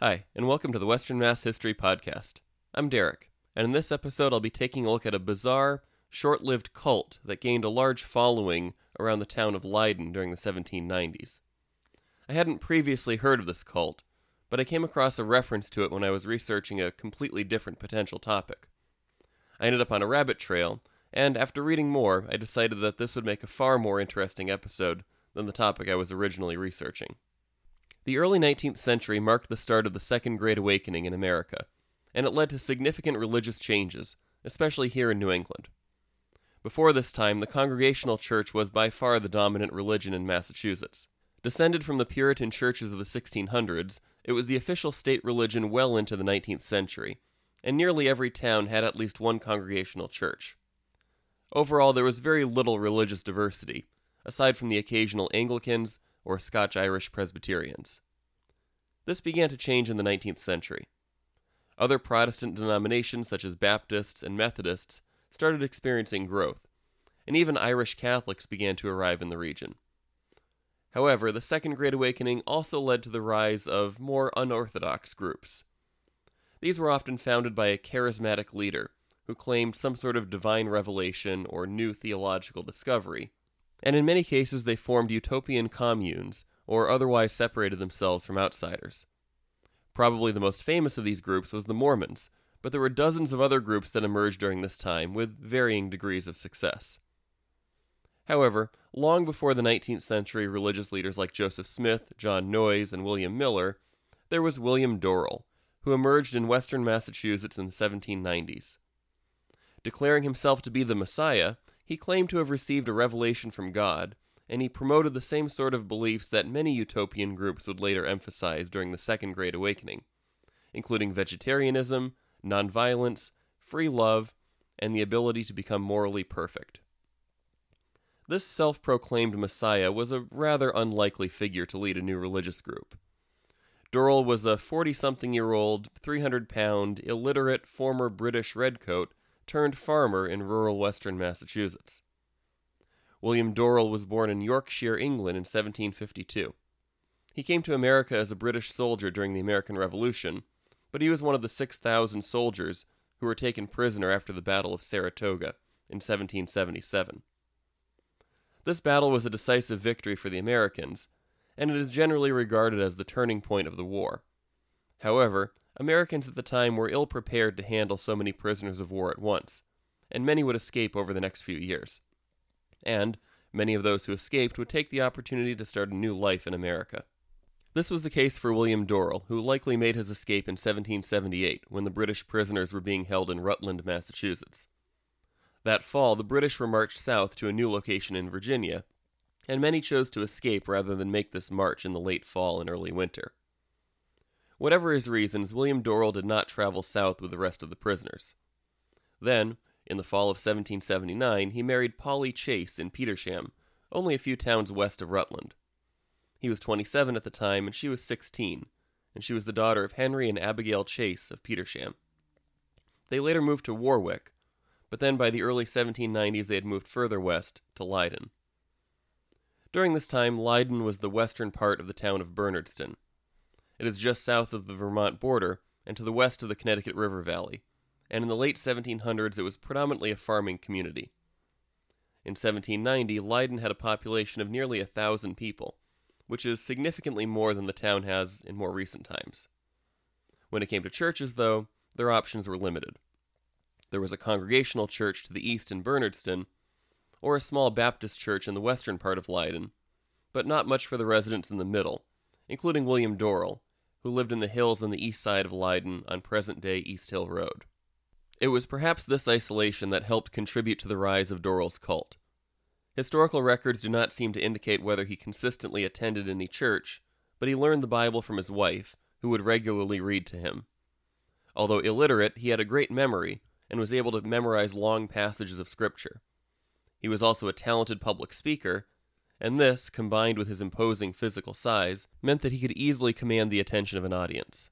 Hi, and welcome to the Western Mass History Podcast. I'm Derek, and in this episode, I'll be taking a look at a bizarre, short lived cult that gained a large following around the town of Leyden during the 1790s. I hadn't previously heard of this cult, but I came across a reference to it when I was researching a completely different potential topic. I ended up on a rabbit trail, and after reading more, I decided that this would make a far more interesting episode than the topic I was originally researching. The early 19th century marked the start of the Second Great Awakening in America, and it led to significant religious changes, especially here in New England. Before this time, the Congregational Church was by far the dominant religion in Massachusetts. Descended from the Puritan churches of the 1600s, it was the official state religion well into the 19th century, and nearly every town had at least one congregational church. Overall, there was very little religious diversity, aside from the occasional Anglicans, or Scotch Irish Presbyterians. This began to change in the 19th century. Other Protestant denominations, such as Baptists and Methodists, started experiencing growth, and even Irish Catholics began to arrive in the region. However, the Second Great Awakening also led to the rise of more unorthodox groups. These were often founded by a charismatic leader who claimed some sort of divine revelation or new theological discovery, and in many cases they formed utopian communes or otherwise separated themselves from outsiders. Probably the most famous of these groups was the Mormons, but there were dozens of other groups that emerged during this time with varying degrees of success. However, long before the 19th century religious leaders like Joseph Smith, John Noyes, and William Miller, there was William Dorrell, who emerged in western Massachusetts in the 1790s. Declaring himself to be the Messiah, he claimed to have received a revelation from God, and he promoted the same sort of beliefs that many utopian groups would later emphasize during the Second Great Awakening, including vegetarianism, nonviolence, free love, and the ability to become morally perfect. This self proclaimed Messiah was a rather unlikely figure to lead a new religious group. Dorrell was a 40 something year old, 300 pound, illiterate former British redcoat turned farmer in rural western Massachusetts. William Dorrell was born in Yorkshire, England in 1752. He came to America as a British soldier during the American Revolution, but he was one of the 6,000 soldiers who were taken prisoner after the Battle of Saratoga in 1777. This battle was a decisive victory for the Americans, and it is generally regarded as the turning point of the war. However, Americans at the time were ill prepared to handle so many prisoners of war at once, and many would escape over the next few years. And many of those who escaped would take the opportunity to start a new life in America. This was the case for William Dorrell, who likely made his escape in 1778 when the British prisoners were being held in Rutland, Massachusetts. That fall, the British were marched south to a new location in Virginia, and many chose to escape rather than make this march in the late fall and early winter. Whatever his reasons, William Dorrell did not travel south with the rest of the prisoners. Then, in the fall of 1779, he married Polly Chase in Petersham, only a few towns west of Rutland. He was 27 at the time, and she was 16, and she was the daughter of Henry and Abigail Chase of Petersham. They later moved to Warwick, but then by the early 1790s they had moved further west to Leyden. During this time, Leyden was the western part of the town of Bernardston. It is just south of the Vermont border and to the west of the Connecticut River Valley, and in the late 1700s it was predominantly a farming community. In 1790, Leyden had a population of nearly a thousand people, which is significantly more than the town has in more recent times. When it came to churches, though, their options were limited. There was a congregational church to the east in Bernardston, or a small Baptist church in the western part of Leyden, but not much for the residents in the middle, including William Dorrell, who lived in the hills on the east side of Leyden on present day East Hill Road. It was perhaps this isolation that helped contribute to the rise of Dorrell's cult. Historical records do not seem to indicate whether he consistently attended any church, but he learned the Bible from his wife, who would regularly read to him. Although illiterate, he had a great memory and was able to memorize long passages of Scripture. He was also a talented public speaker and this, combined with his imposing physical size, meant that he could easily command the attention of an audience.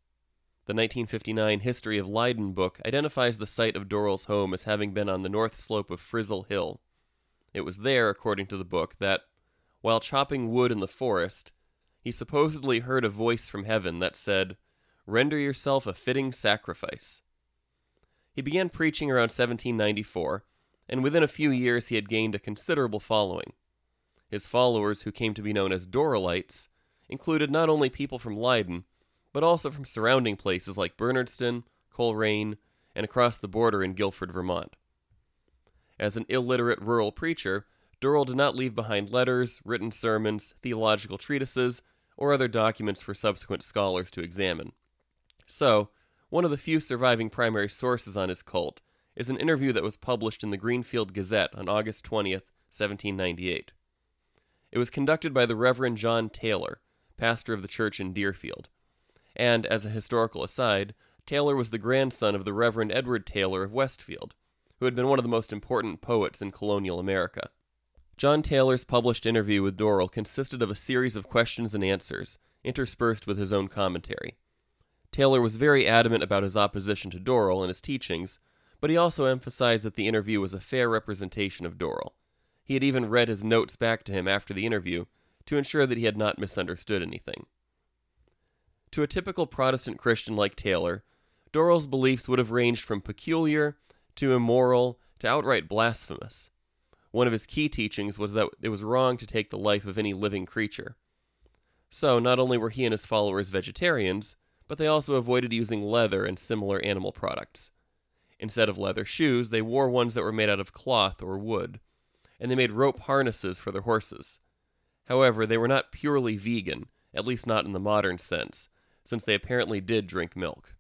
The 1959 History of Leyden book identifies the site of Dorrell's home as having been on the north slope of Frizzle Hill. It was there, according to the book, that, while chopping wood in the forest, he supposedly heard a voice from heaven that said, Render yourself a fitting sacrifice. He began preaching around 1794, and within a few years he had gained a considerable following. His followers, who came to be known as Dorrellites, included not only people from Leyden, but also from surrounding places like Bernardston, Colrain, and across the border in Guilford, Vermont. As an illiterate rural preacher, Dorrell did not leave behind letters, written sermons, theological treatises, or other documents for subsequent scholars to examine. So, one of the few surviving primary sources on his cult is an interview that was published in the Greenfield Gazette on August 20th, 1798. It was conducted by the Reverend John Taylor, pastor of the church in Deerfield. And, as a historical aside, Taylor was the grandson of the Reverend Edward Taylor of Westfield, who had been one of the most important poets in colonial America. John Taylor's published interview with Dorrell consisted of a series of questions and answers, interspersed with his own commentary. Taylor was very adamant about his opposition to Dorrell and his teachings, but he also emphasized that the interview was a fair representation of Dorrell. He had even read his notes back to him after the interview to ensure that he had not misunderstood anything. To a typical Protestant Christian like Taylor, Dorrell's beliefs would have ranged from peculiar to immoral to outright blasphemous. One of his key teachings was that it was wrong to take the life of any living creature. So, not only were he and his followers vegetarians, but they also avoided using leather and similar animal products. Instead of leather shoes, they wore ones that were made out of cloth or wood, and they made rope harnesses for their horses. However, they were not purely vegan, at least not in the modern sense, since they apparently did drink milk.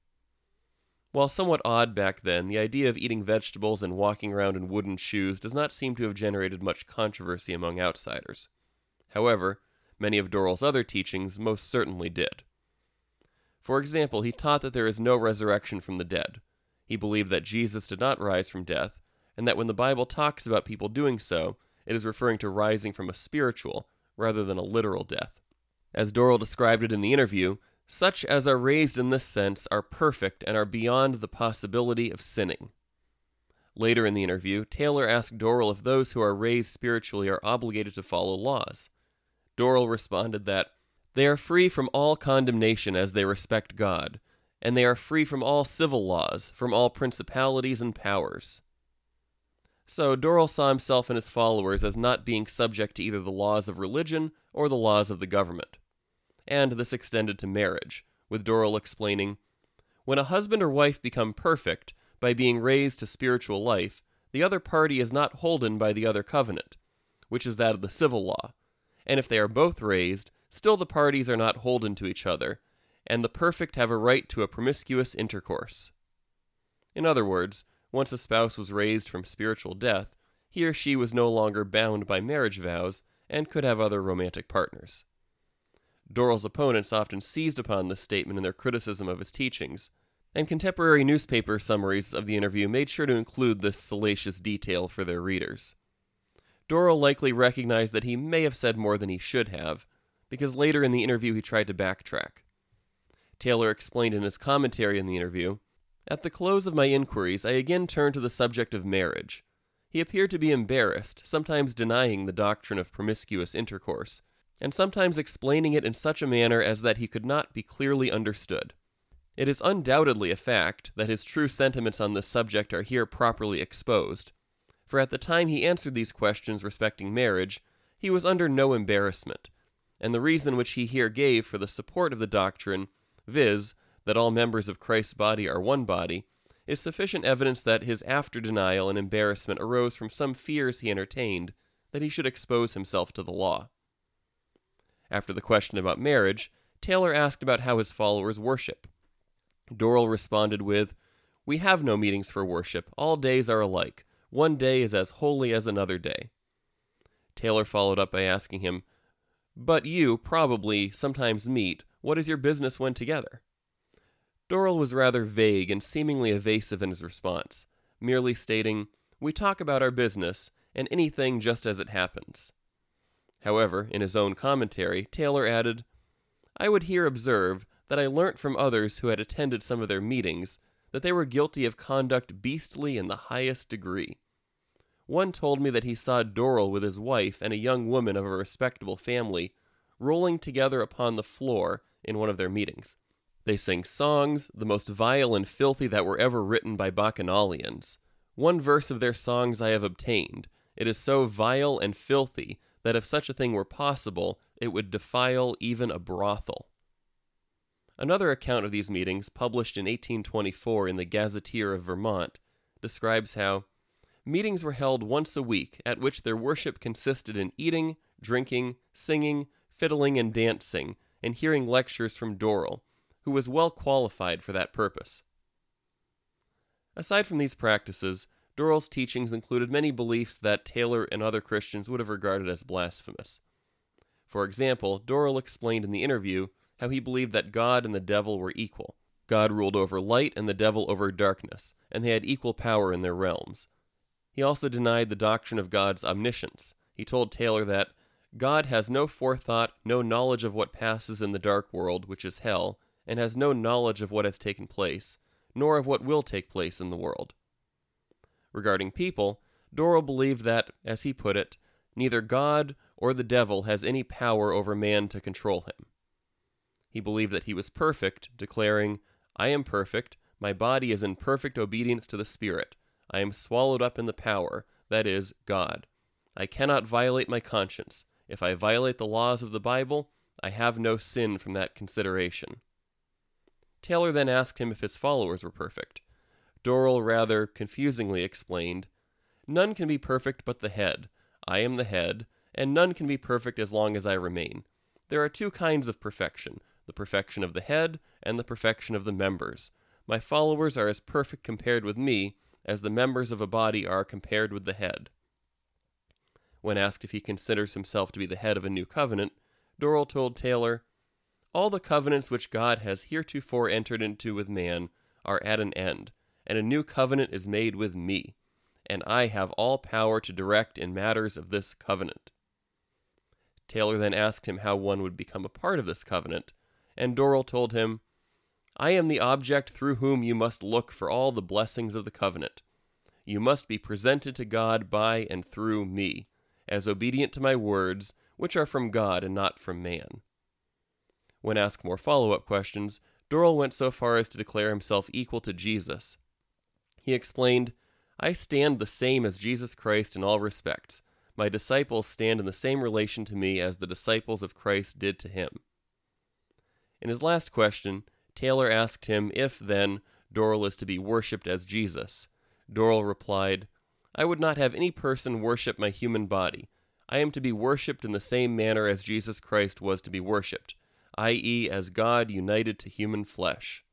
While somewhat odd back then, the idea of eating vegetables and walking around in wooden shoes does not seem to have generated much controversy among outsiders. However, many of Dorrell's other teachings most certainly did. For example, he taught that there is no resurrection from the dead. He believed that Jesus did not rise from death, and that when the Bible talks about people doing so, it is referring to rising from a spiritual rather than a literal death. As Dorrell described it in the interview, such as are raised in this sense are perfect and are beyond the possibility of sinning. Later in the interview, Taylor asked Dorrell if those who are raised spiritually are obligated to follow laws. Dorrell responded that they are free from all condemnation as they respect God, and they are free from all civil laws, from all principalities and powers. So Dorrell saw himself and his followers as not being subject to either the laws of religion or the laws of the government and this extended to marriage, with Dorrell explaining When a husband or wife become perfect by being raised to spiritual life, the other party is not holden by the other covenant, which is that of the civil law. And if they are both raised, still the parties are not holden to each other, and the perfect have a right to a promiscuous intercourse. In other words, once a spouse was raised from spiritual death, he or she was no longer bound by marriage vows and could have other romantic partners. Dorrell's opponents often seized upon this statement in their criticism of his teachings, and contemporary newspaper summaries of the interview made sure to include this salacious detail for their readers. Dorrell likely recognized that he may have said more than he should have, because later in the interview he tried to backtrack. Taylor explained in his commentary in the interview At the close of my inquiries, I again turned to the subject of marriage. He appeared to be embarrassed, sometimes denying the doctrine of promiscuous intercourse, and sometimes explaining it in such a manner as that he could not be clearly understood. It is undoubtedly a fact that his true sentiments on this subject are here properly exposed, for at the time he answered these questions respecting marriage, he was under no embarrassment, and the reason which he here gave for the support of the doctrine, viz., that all members of Christ's body are one body, is sufficient evidence that his after denial and embarrassment arose from some fears he entertained that he should expose himself to the law. After the question about marriage, Taylor asked about how his followers worship. Dorrell responded with, We have no meetings for worship. All days are alike. One day is as holy as another day. Taylor followed up by asking him, But you, probably, sometimes meet. What is your business when together? Dorrell was rather vague and seemingly evasive in his response, merely stating, We talk about our business, and anything just as it happens. However, in his own commentary, Taylor added, I would here observe that I learnt from others who had attended some of their meetings that they were guilty of conduct beastly in the highest degree. One told me that he saw Dorrell with his wife and a young woman of a respectable family rolling together upon the floor in one of their meetings. They sing songs, the most vile and filthy that were ever written by Bacchanalians. One verse of their songs I have obtained. It is so vile and filthy that if such a thing were possible, it would defile even a brothel. Another account of these meetings, published in 1824 in the Gazetteer of Vermont, describes how meetings were held once a week at which their worship consisted in eating, drinking, singing, fiddling, and dancing, and hearing lectures from Dorrell, who was well qualified for that purpose. Aside from these practices, Dorrell's teachings included many beliefs that Taylor and other Christians would have regarded as blasphemous. For example, Dorrell explained in the interview how he believed that God and the devil were equal. God ruled over light and the devil over darkness, and they had equal power in their realms. He also denied the doctrine of God's omniscience. He told Taylor that God has no forethought, no knowledge of what passes in the dark world, which is hell, and has no knowledge of what has taken place, nor of what will take place in the world. Regarding people, Dorrell believed that, as he put it, neither God or the devil has any power over man to control him. He believed that he was perfect, declaring, I am perfect, my body is in perfect obedience to the Spirit, I am swallowed up in the power, that is, God. I cannot violate my conscience. If I violate the laws of the Bible, I have no sin from that consideration. Taylor then asked him if his followers were perfect. Dorrell rather confusingly explained, None can be perfect but the head. I am the head, and none can be perfect as long as I remain. There are two kinds of perfection the perfection of the head and the perfection of the members. My followers are as perfect compared with me as the members of a body are compared with the head. When asked if he considers himself to be the head of a new covenant, Dorrell told Taylor, All the covenants which God has heretofore entered into with man are at an end, and a new covenant is made with me, and I have all power to direct in matters of this covenant. Taylor then asked him how one would become a part of this covenant, and Dorrell told him, I am the object through whom you must look for all the blessings of the covenant. You must be presented to God by and through me, as obedient to my words, which are from God and not from man. When asked more follow up questions, Dorrell went so far as to declare himself equal to Jesus. He explained, I stand the same as Jesus Christ in all respects. My disciples stand in the same relation to me as the disciples of Christ did to him. In his last question, Taylor asked him if, then, Dorrell is to be worshipped as Jesus. Dorrell replied, I would not have any person worship my human body. I am to be worshipped in the same manner as Jesus Christ was to be worshipped, i.e., as God united to human flesh.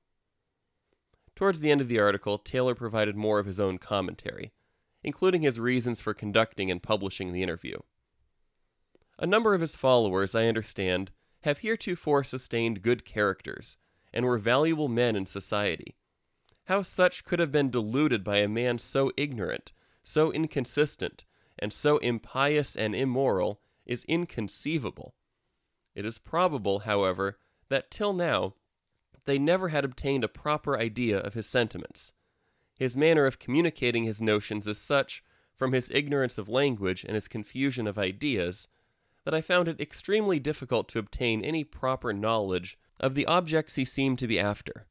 Towards the end of the article, Taylor provided more of his own commentary, including his reasons for conducting and publishing the interview. A number of his followers, I understand, have heretofore sustained good characters, and were valuable men in society. How such could have been deluded by a man so ignorant, so inconsistent, and so impious and immoral is inconceivable. It is probable, however, that till now they never had obtained a proper idea of his sentiments. His manner of communicating his notions is such, from his ignorance of language and his confusion of ideas, that I found it extremely difficult to obtain any proper knowledge of the objects he seemed to be after.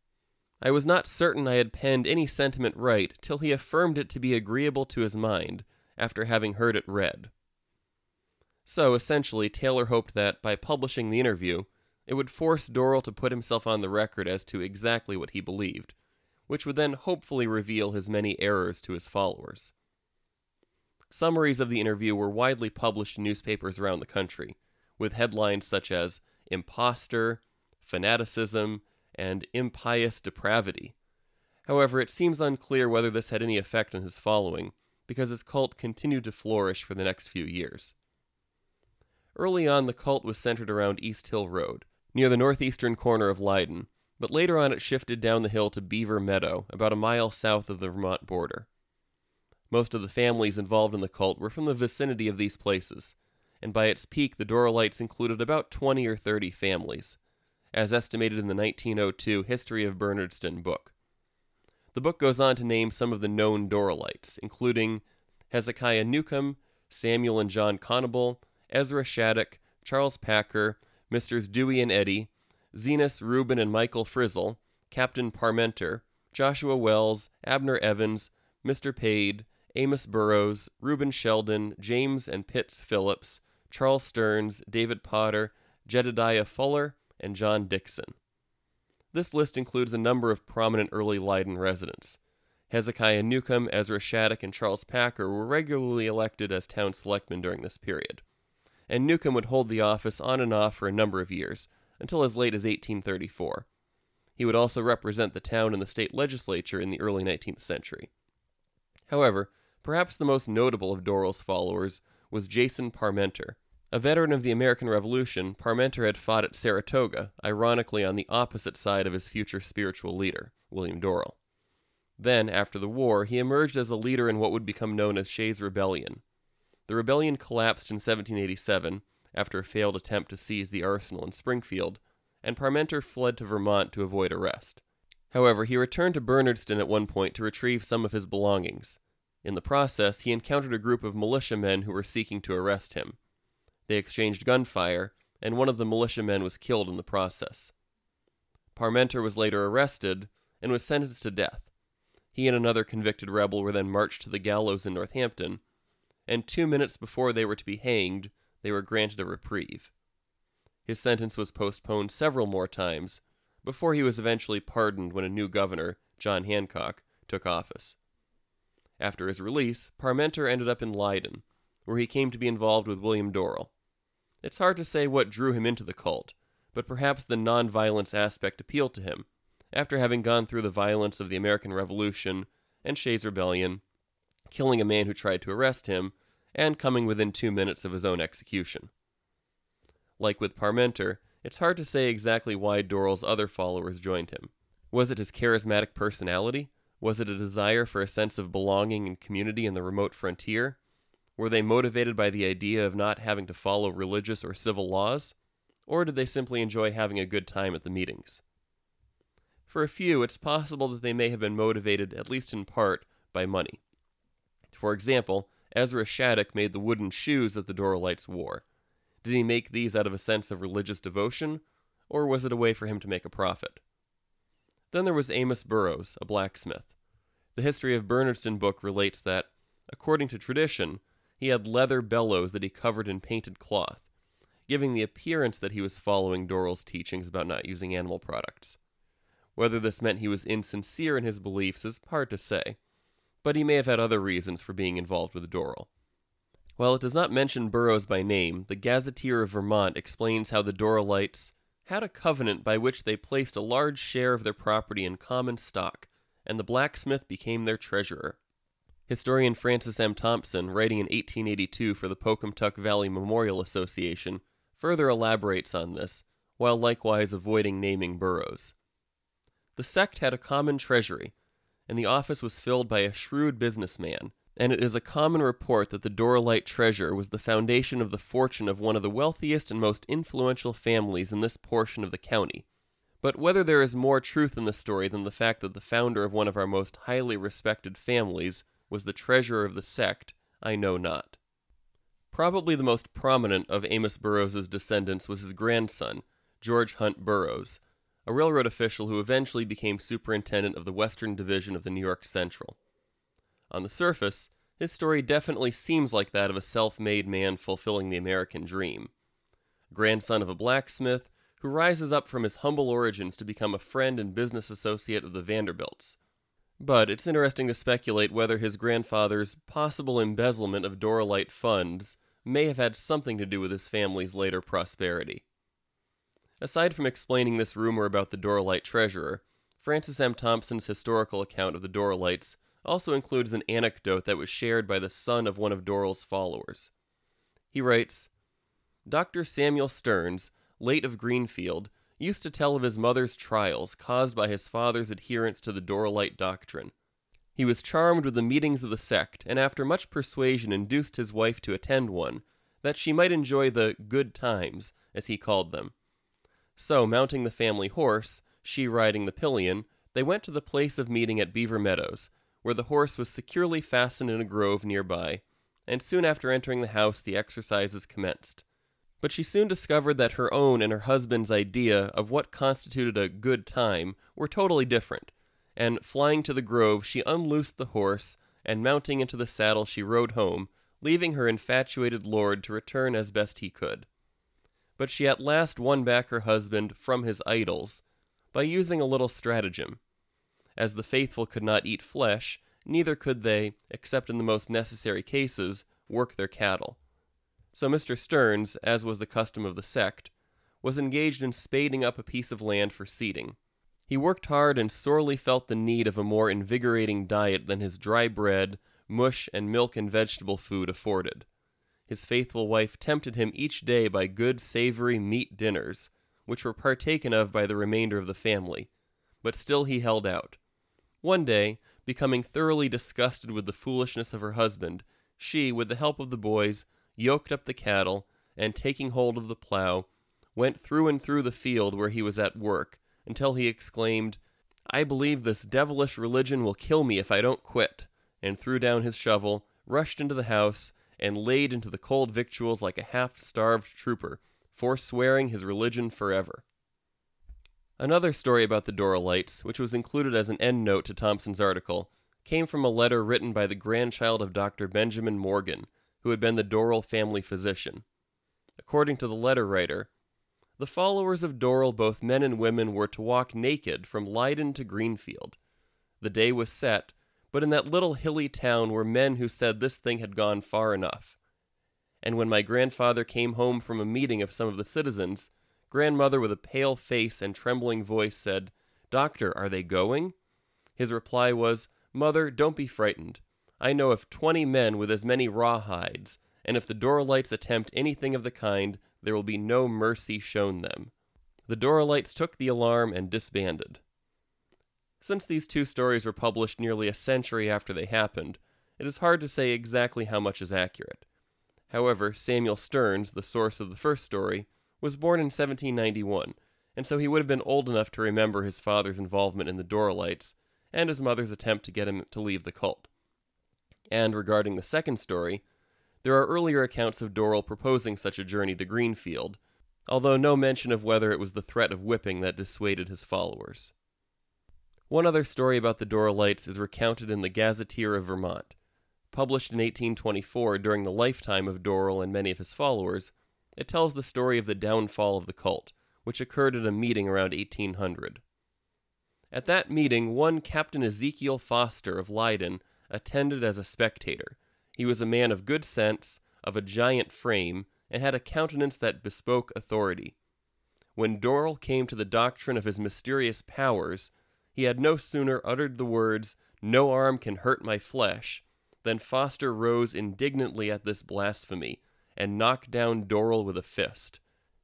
I was not certain I had penned any sentiment right till he affirmed it to be agreeable to his mind, after having heard it read. So, essentially, Taylor hoped that, by publishing the interview, it would force Dorrell to put himself on the record as to exactly what he believed, which would then hopefully reveal his many errors to his followers. Summaries of the interview were widely published in newspapers around the country, with headlines such as Imposter, fanaticism, and impious depravity. However, it seems unclear whether this had any effect on his following, because his cult continued to flourish for the next few years. Early on, the cult was centered around East Hill Road, near the northeastern corner of Leyden, but later on it shifted down the hill to Beaver Meadow, about a mile south of the Vermont border. Most of the families involved in the cult were from the vicinity of these places, and by its peak the Dorrellites included about 20 or 30 families as estimated in the 1902 History of Bernardston book. The book goes on to name some of the known Dorrellites, including Hezekiah Newcomb, Samuel and John Conable, Ezra Shattuck, Charles Packer, Misters Dewey and Eddy, Zenas, Reuben, and Michael Frizzle, Captain Parmenter, Joshua Wells, Abner Evans, Mr. Pade, Amos Burrows, Reuben Sheldon, James and Pitts Phillips, Charles Stearns, David Potter, Jedediah Fuller, and John Dixon. This list includes a number of prominent early Leyden residents. Hezekiah Newcomb, Ezra Shattuck, and Charles Packer were regularly elected as town selectmen during this period. And Newcomb would hold the office on and off for a number of years, until as late as 1834. He would also represent the town in the state legislature in the early 19th century. However, perhaps the most notable of Dorrell's followers was Jason Parmenter. A veteran of the American Revolution, Parmenter had fought at Saratoga, ironically on the opposite side of his future spiritual leader, William Dorrell. Then, after the war, he emerged as a leader in what would become known as Shays' Rebellion. The rebellion collapsed in 1787 after a failed attempt to seize the arsenal in Springfield, and Parmenter fled to Vermont to avoid arrest. However, he returned to Bernardston at one point to retrieve some of his belongings. In the process, he encountered a group of militiamen who were seeking to arrest him. They exchanged gunfire, and one of the militiamen was killed in the process. Parmenter was later arrested and was sentenced to death. He and another convicted rebel were then marched to the gallows in Northampton, and two minutes before they were to be hanged, they were granted a reprieve. His sentence was postponed several more times before he was eventually pardoned when a new governor, John Hancock, took office. After his release, Parmenter ended up in Leyden, where he came to be involved with William Dorrell. It's hard to say what drew him into the cult, but perhaps the non-violence aspect appealed to him, after having gone through the violence of the American Revolution and Shays' Rebellion, killing a man who tried to arrest him, and coming within two minutes of his own execution. Like with Parmenter, it's hard to say exactly why Dorrell's other followers joined him. Was it his charismatic personality? Was it a desire for a sense of belonging and community in the remote frontier? Were they motivated by the idea of not having to follow religious or civil laws? Or did they simply enjoy having a good time at the meetings? For a few, it's possible that they may have been motivated, at least in part, by money. For example, Ezra Shattuck made the wooden shoes that the Dorrellites wore. Did he make these out of a sense of religious devotion, or was it a way for him to make a profit? Then there was Amos Burrows, a blacksmith. The History of Bernardston book relates that, according to tradition, he had leather bellows that he covered in painted cloth, giving the appearance that he was following Dorrell's teachings about not using animal products. Whether this meant he was insincere in his beliefs is hard to say, but he may have had other reasons for being involved with Dorrell. While it does not mention Burrows by name, the Gazetteer of Vermont explains how the Dorrellites had a covenant by which they placed a large share of their property in common stock, and the blacksmith became their treasurer. Historian Francis M. Thompson, writing in 1882 for the Pocumtuck Valley Memorial Association, further elaborates on this, while likewise avoiding naming Burrows. The sect had a common treasury, and the office was filled by a shrewd businessman and it is a common report that the Dorrellite treasure was the foundation of the fortune of one of the wealthiest and most influential families in this portion of the county. But whether there is more truth in the story than the fact that the founder of one of our most highly respected families was the treasurer of the sect, I know not. Probably the most prominent of Amos Burrows's descendants was his grandson, George Hunt Burrows, a railroad official who eventually became superintendent of the Western Division of the New York Central. On the surface, his story definitely seems like that of a self made man fulfilling the American dream. Grandson of a blacksmith who rises up from his humble origins to become a friend and business associate of the Vanderbilts. But it's interesting to speculate whether his grandfather's possible embezzlement of Dorrellite funds may have had something to do with his family's later prosperity. Aside from explaining this rumor about the Dorrellite treasurer, Francis M. Thompson's historical account of the Dorrellites also includes an anecdote that was shared by the son of one of Dorrell's followers. He writes Dr. Samuel Stearns, late of Greenfield, used to tell of his mother's trials caused by his father's adherence to the Dorrellite doctrine. He was charmed with the meetings of the sect, and after much persuasion induced his wife to attend one, that she might enjoy the good times, as he called them. So, mounting the family horse, she riding the pillion, they went to the place of meeting at Beaver Meadows, where the horse was securely fastened in a grove near by, and soon after entering the house the exercises commenced. But she soon discovered that her own and her husband's idea of what constituted a good time were totally different, and flying to the grove, she unloosed the horse, and mounting into the saddle, she rode home, leaving her infatuated lord to return as best he could. But she at last won back her husband from his idols by using a little stratagem. As the faithful could not eat flesh, neither could they, except in the most necessary cases, work their cattle. So Mr. Stearns, as was the custom of the sect, was engaged in spading up a piece of land for seeding. He worked hard and sorely felt the need of a more invigorating diet than his dry bread, mush, and milk and vegetable food afforded. His faithful wife tempted him each day by good savory meat dinners, which were partaken of by the remainder of the family, but still he held out. One day, becoming thoroughly disgusted with the foolishness of her husband, she, with the help of the boys, yoked up the cattle, and taking hold of the plough, went through and through the field where he was at work, until he exclaimed, I believe this devilish religion will kill me if I don't quit, and threw down his shovel, rushed into the house, and laid into the cold victuals like a half starved trooper, forswearing his religion forever. Another story about the Dorrellites, which was included as an endnote to Thompson's article, came from a letter written by the grandchild of Dr. Benjamin Morgan, who had been the Dorrell family physician. According to the letter writer, the followers of Dorrell, both men and women, were to walk naked from Leyden to Greenfield. The day was set, but in that little hilly town were men who said this thing had gone far enough. And when my grandfather came home from a meeting of some of the citizens, grandmother with a pale face and trembling voice said, Doctor, are they going? His reply was, Mother, don't be frightened. I know of twenty men with as many rawhides, and if the Dorrellites attempt anything of the kind, there will be no mercy shown them. The Dorrellites took the alarm and disbanded. Since these two stories were published nearly a century after they happened, it is hard to say exactly how much is accurate. However, Samuel Stearns, the source of the first story, was born in 1791, and so he would have been old enough to remember his father's involvement in the Dorrellites and his mother's attempt to get him to leave the cult. And regarding the second story, there are earlier accounts of Dorrell proposing such a journey to Greenfield, although no mention of whether it was the threat of whipping that dissuaded his followers. One other story about the Dorrellites is recounted in the Gazetteer of Vermont. Published in 1824 during the lifetime of Dorrell and many of his followers, it tells the story of the downfall of the cult, which occurred at a meeting around 1800. At that meeting, one Captain Ezekiel Foster of Leyden attended as a spectator, he was a man of good sense, of a giant frame, and had a countenance that bespoke authority. When Dorrell came to the doctrine of his mysterious powers, he had no sooner uttered the words, No arm can hurt my flesh, than Foster rose indignantly at this blasphemy, and knocked down Dorrell with a fist.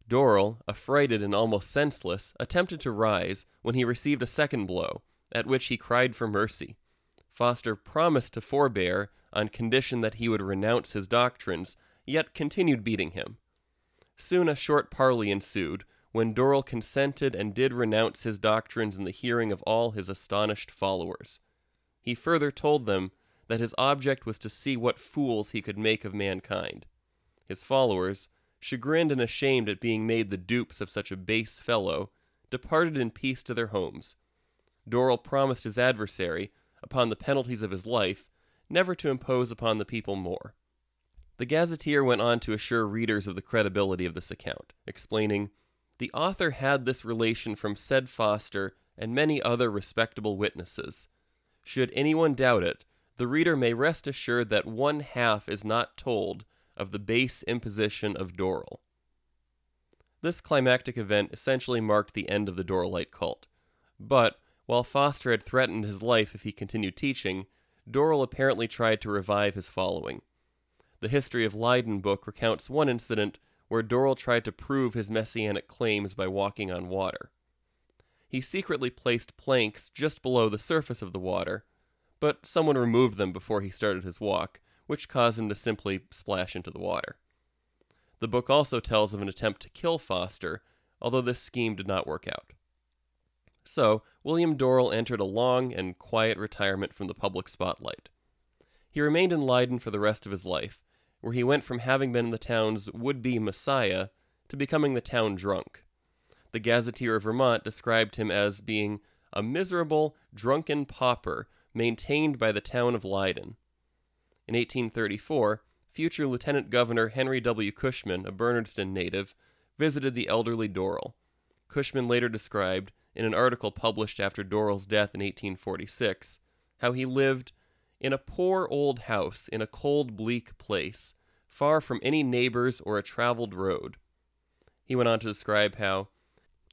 Dorrell, affrighted and almost senseless, attempted to rise, when he received a second blow, at which he cried for mercy. Foster promised to forbear, on condition that he would renounce his doctrines, yet continued beating him. Soon a short parley ensued, when Dorrell consented and did renounce his doctrines in the hearing of all his astonished followers. He further told them that his object was to see what fools he could make of mankind. His followers, chagrined and ashamed at being made the dupes of such a base fellow, departed in peace to their homes. Dorrell promised his adversary, upon the penalties of his life, never to impose upon the people more. The gazetteer went on to assure readers of the credibility of this account, explaining, The author had this relation from said Foster and many other respectable witnesses. Should anyone doubt it, the reader may rest assured that one half is not told of the base imposition of Dorrell. This climactic event essentially marked the end of the Dorrellite cult. But, while Foster had threatened his life if he continued teaching, Dorrell apparently tried to revive his following. The History of Leyden book recounts one incident where Dorrell tried to prove his messianic claims by walking on water. He secretly placed planks just below the surface of the water, but someone removed them before he started his walk, which caused him to simply splash into the water. The book also tells of an attempt to kill Foster, although this scheme did not work out. So, William Dorrell entered a long and quiet retirement from the public spotlight. He remained in Leyden for the rest of his life, where he went from having been the town's would be messiah to becoming the town drunk. The Gazetteer of Vermont described him as being a miserable, drunken pauper maintained by the town of Leyden. In 1834, future Lieutenant Governor Henry W. Cushman, a Bernardston native, visited the elderly Dorrell. Cushman later described, in an article published after Dorrell's death in 1846, how he lived in a poor old house in a cold, bleak place, far from any neighbors or a traveled road. He went on to describe how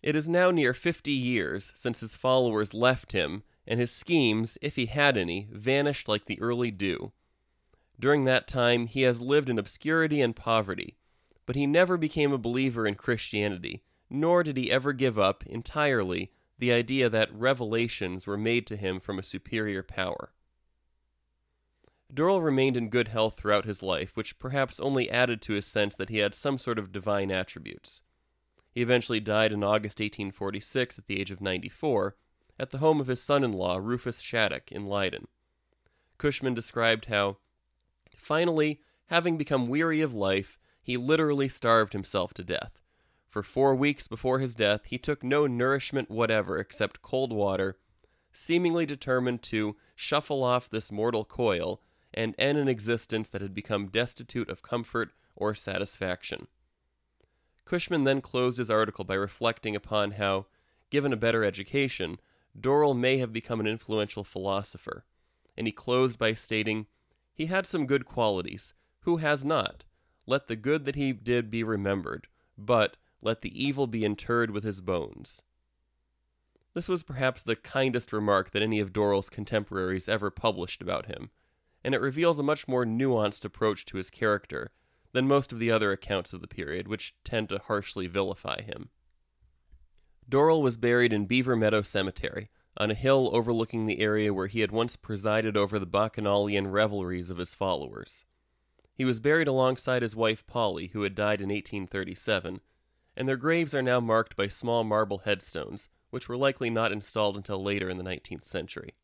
it is now near fifty years since his followers left him, and his schemes, if he had any, vanished like the early dew. During that time he has lived in obscurity and poverty, but he never became a believer in Christianity, nor did he ever give up, entirely, the idea that revelations were made to him from a superior power. Dorrell remained in good health throughout his life, which perhaps only added to his sense that he had some sort of divine attributes. He eventually died in August 1846 at the age of 94 at the home of his son in law, Rufus Shattuck, in Leyden. Cushman described how, finally, having become weary of life, he literally starved himself to death. For four weeks before his death, he took no nourishment whatever except cold water, seemingly determined to shuffle off this mortal coil and end an existence that had become destitute of comfort or satisfaction. Cushman then closed his article by reflecting upon how, given a better education, Dorrell may have become an influential philosopher, and he closed by stating, He had some good qualities. Who has not? Let the good that he did be remembered, but let the evil be interred with his bones. This was perhaps the kindest remark that any of Dorrell's contemporaries ever published about him, and it reveals a much more nuanced approach to his character than most of the other accounts of the period, which tend to harshly vilify him. Dorrell was buried in Beaver Meadow Cemetery, on a hill overlooking the area where he had once presided over the bacchanalian revelries of his followers. He was buried alongside his wife Polly, who had died in 1837, and their graves are now marked by small marble headstones, which were likely not installed until later in the 19th century.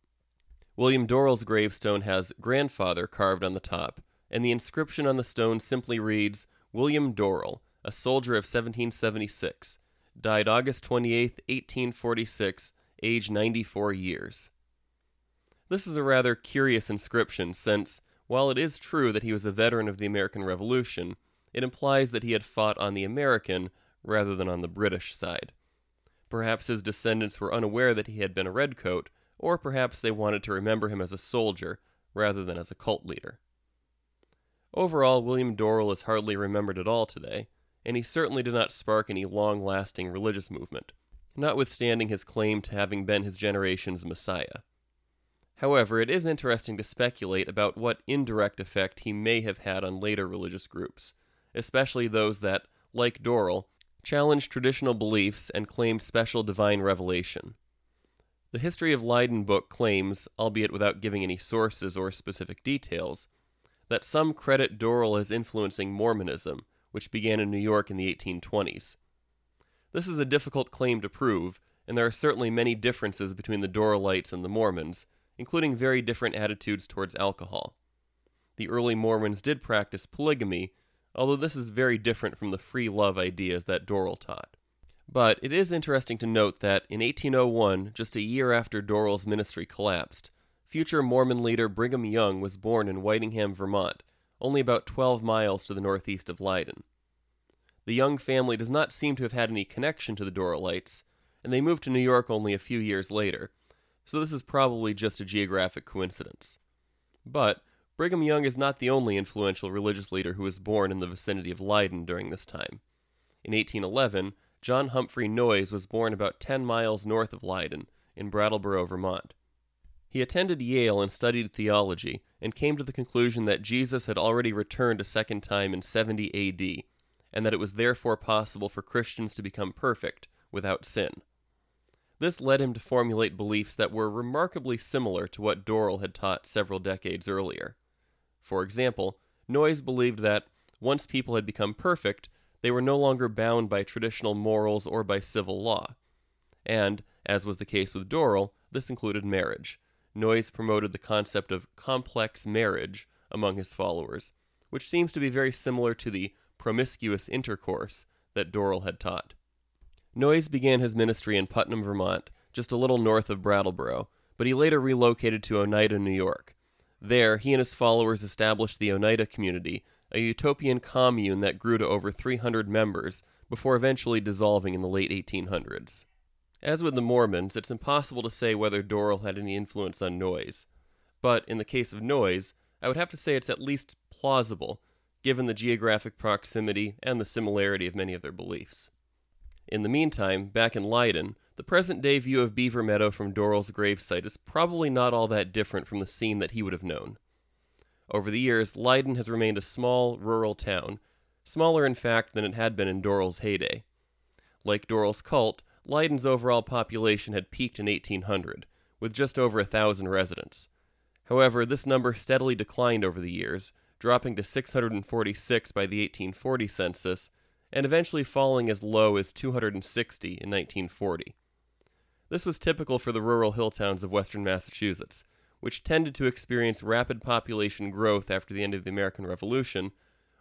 William Dorrell's gravestone has grandfather carved on the top, and the inscription on the stone simply reads William Dorrell, a soldier of 1776, died August 28, 1846, age 94 years. This is a rather curious inscription since, while it is true that he was a veteran of the American Revolution, it implies that he had fought on the American rather than on the British side. Perhaps his descendants were unaware that he had been a redcoat, or perhaps they wanted to remember him as a soldier rather than as a cult leader. Overall, William Dorrell is hardly remembered at all today, and he certainly did not spark any long lasting religious movement, notwithstanding his claim to having been his generation's Messiah. However, it is interesting to speculate about what indirect effect he may have had on later religious groups, especially those that, like Dorrell, challenged traditional beliefs and claimed special divine revelation. The History of Leyden book claims, albeit without giving any sources or specific details, that some credit Dorrell as influencing Mormonism, which began in New York in the 1820s. This is a difficult claim to prove, and there are certainly many differences between the Dorrellites and the Mormons, including very different attitudes towards alcohol. The early Mormons did practice polygamy, although this is very different from the free love ideas that Dorrell taught. But it is interesting to note that in 1801, just a year after Dorrell's ministry collapsed, future Mormon leader Brigham Young was born in Whitingham, Vermont, only about 12 miles to the northeast of Leyden. The Young family does not seem to have had any connection to the Dorrellites, and they moved to New York only a few years later, so this is probably just a geographic coincidence. But Brigham Young is not the only influential religious leader who was born in the vicinity of Leyden during this time. In 1811, John Humphrey Noyes was born about 10 miles north of Leyden, in Brattleboro, Vermont. He attended Yale and studied theology, and came to the conclusion that Jesus had already returned a second time in 70 AD, and that it was therefore possible for Christians to become perfect without sin. This led him to formulate beliefs that were remarkably similar to what Dorrell had taught several decades earlier. For example, Noyes believed that, once people had become perfect, they were no longer bound by traditional morals or by civil law. And, as was the case with Dorrell, this included marriage. Noyes promoted the concept of complex marriage among his followers, which seems to be very similar to the promiscuous intercourse that Dorrell had taught. Noyes began his ministry in Putney, Vermont, just a little north of Brattleboro, but he later relocated to Oneida, New York. There, he and his followers established the Oneida Community, a utopian commune that grew to over 300 members before eventually dissolving in the late 1800s. As with the Mormons, it's impossible to say whether Dorrell had any influence on Noyes. But in the case of Noyes, I would have to say it's at least plausible, given the geographic proximity and the similarity of many of their beliefs. In the meantime, back in Leyden, the present day view of Beaver Meadow from Dorrell's gravesite is probably not all that different from the scene that he would have known. Over the years, Leyden has remained a small, rural town, smaller in fact than it had been in Dorrell's heyday. Like Dorrell's cult, Leyden's overall population had peaked in 1800, with just over a thousand residents. However, this number steadily declined over the years, dropping to 646 by the 1840 census, and eventually falling as low as 260 in 1940. This was typical for the rural hill towns of western Massachusetts, which tended to experience rapid population growth after the end of the American Revolution,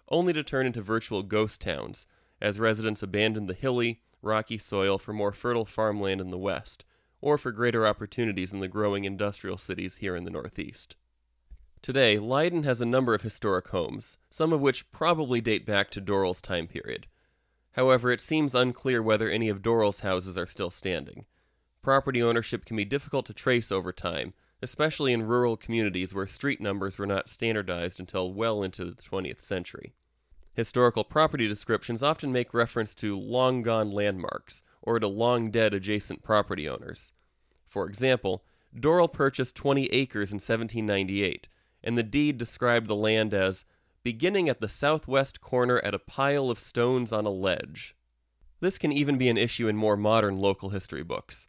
only to turn into virtual ghost towns as residents abandoned the hilly, rocky soil for more fertile farmland in the west, or for greater opportunities in the growing industrial cities here in the Northeast. Today, Leyden has a number of historic homes, some of which probably date back to Dorrell's time period. However, it seems unclear whether any of Dorrell's houses are still standing. Property ownership can be difficult to trace over time, especially in rural communities where street numbers were not standardized until well into the 20th century. Historical property descriptions often make reference to long gone landmarks or to long dead adjacent property owners. For example, Dorrell purchased 20 acres in 1798, and the deed described the land as beginning at the southwest corner at a pile of stones on a ledge. This can even be an issue in more modern local history books.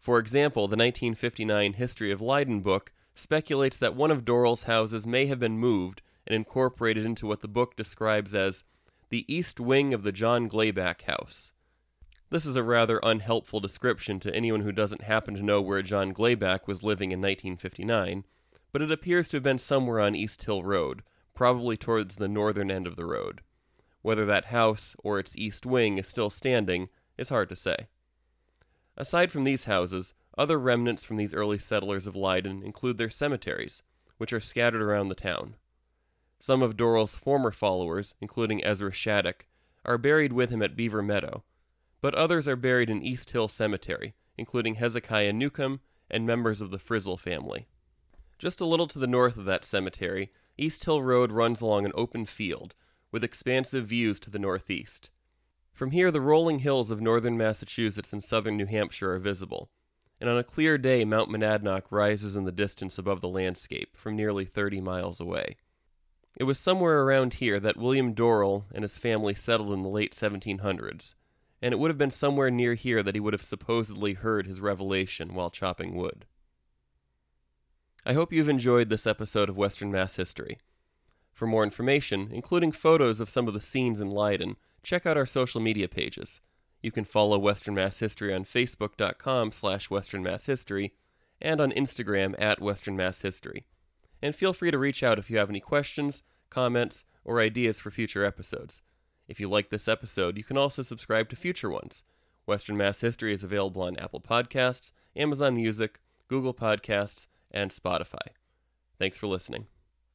For example, the 1959 History of Leyden book speculates that one of Dorrell's houses may have been moved and incorporated into what the book describes as the east wing of the John Glayback house. This is a rather unhelpful description to anyone who doesn't happen to know where John Glayback was living in 1959, but it appears to have been somewhere on East Hill Road, probably towards the northern end of the road. Whether that house or its east wing is still standing is hard to say. Aside from these houses, other remnants from these early settlers of Leyden include their cemeteries, which are scattered around the town. Some of Dorrell's former followers, including Ezra Shattuck, are buried with him at Beaver Meadow, but others are buried in East Hill Cemetery, including Hezekiah Newcomb and members of the Frizzle family. Just a little to the north of that cemetery, East Hill Road runs along an open field, with expansive views to the northeast. From here, the rolling hills of northern Massachusetts and southern New Hampshire are visible, and on a clear day, Mount Monadnock rises in the distance above the landscape from nearly 30 miles away. It was somewhere around here that William Dorrell and his family settled in the late 1700s, and it would have been somewhere near here that he would have supposedly heard his revelation while chopping wood. I hope you've enjoyed this episode of Western Mass History. For more information, including photos of some of the scenes in Leyden, check out our social media pages. You can follow Western Mass History on facebook.com slash westernmasshistory and on Instagram at Western Mass History and feel free to reach out if you have any questions, comments, or ideas for future episodes. If you like this episode, you can also subscribe to future ones. Western Mass History is available on Apple Podcasts, Amazon Music, Google Podcasts, and Spotify. Thanks for listening.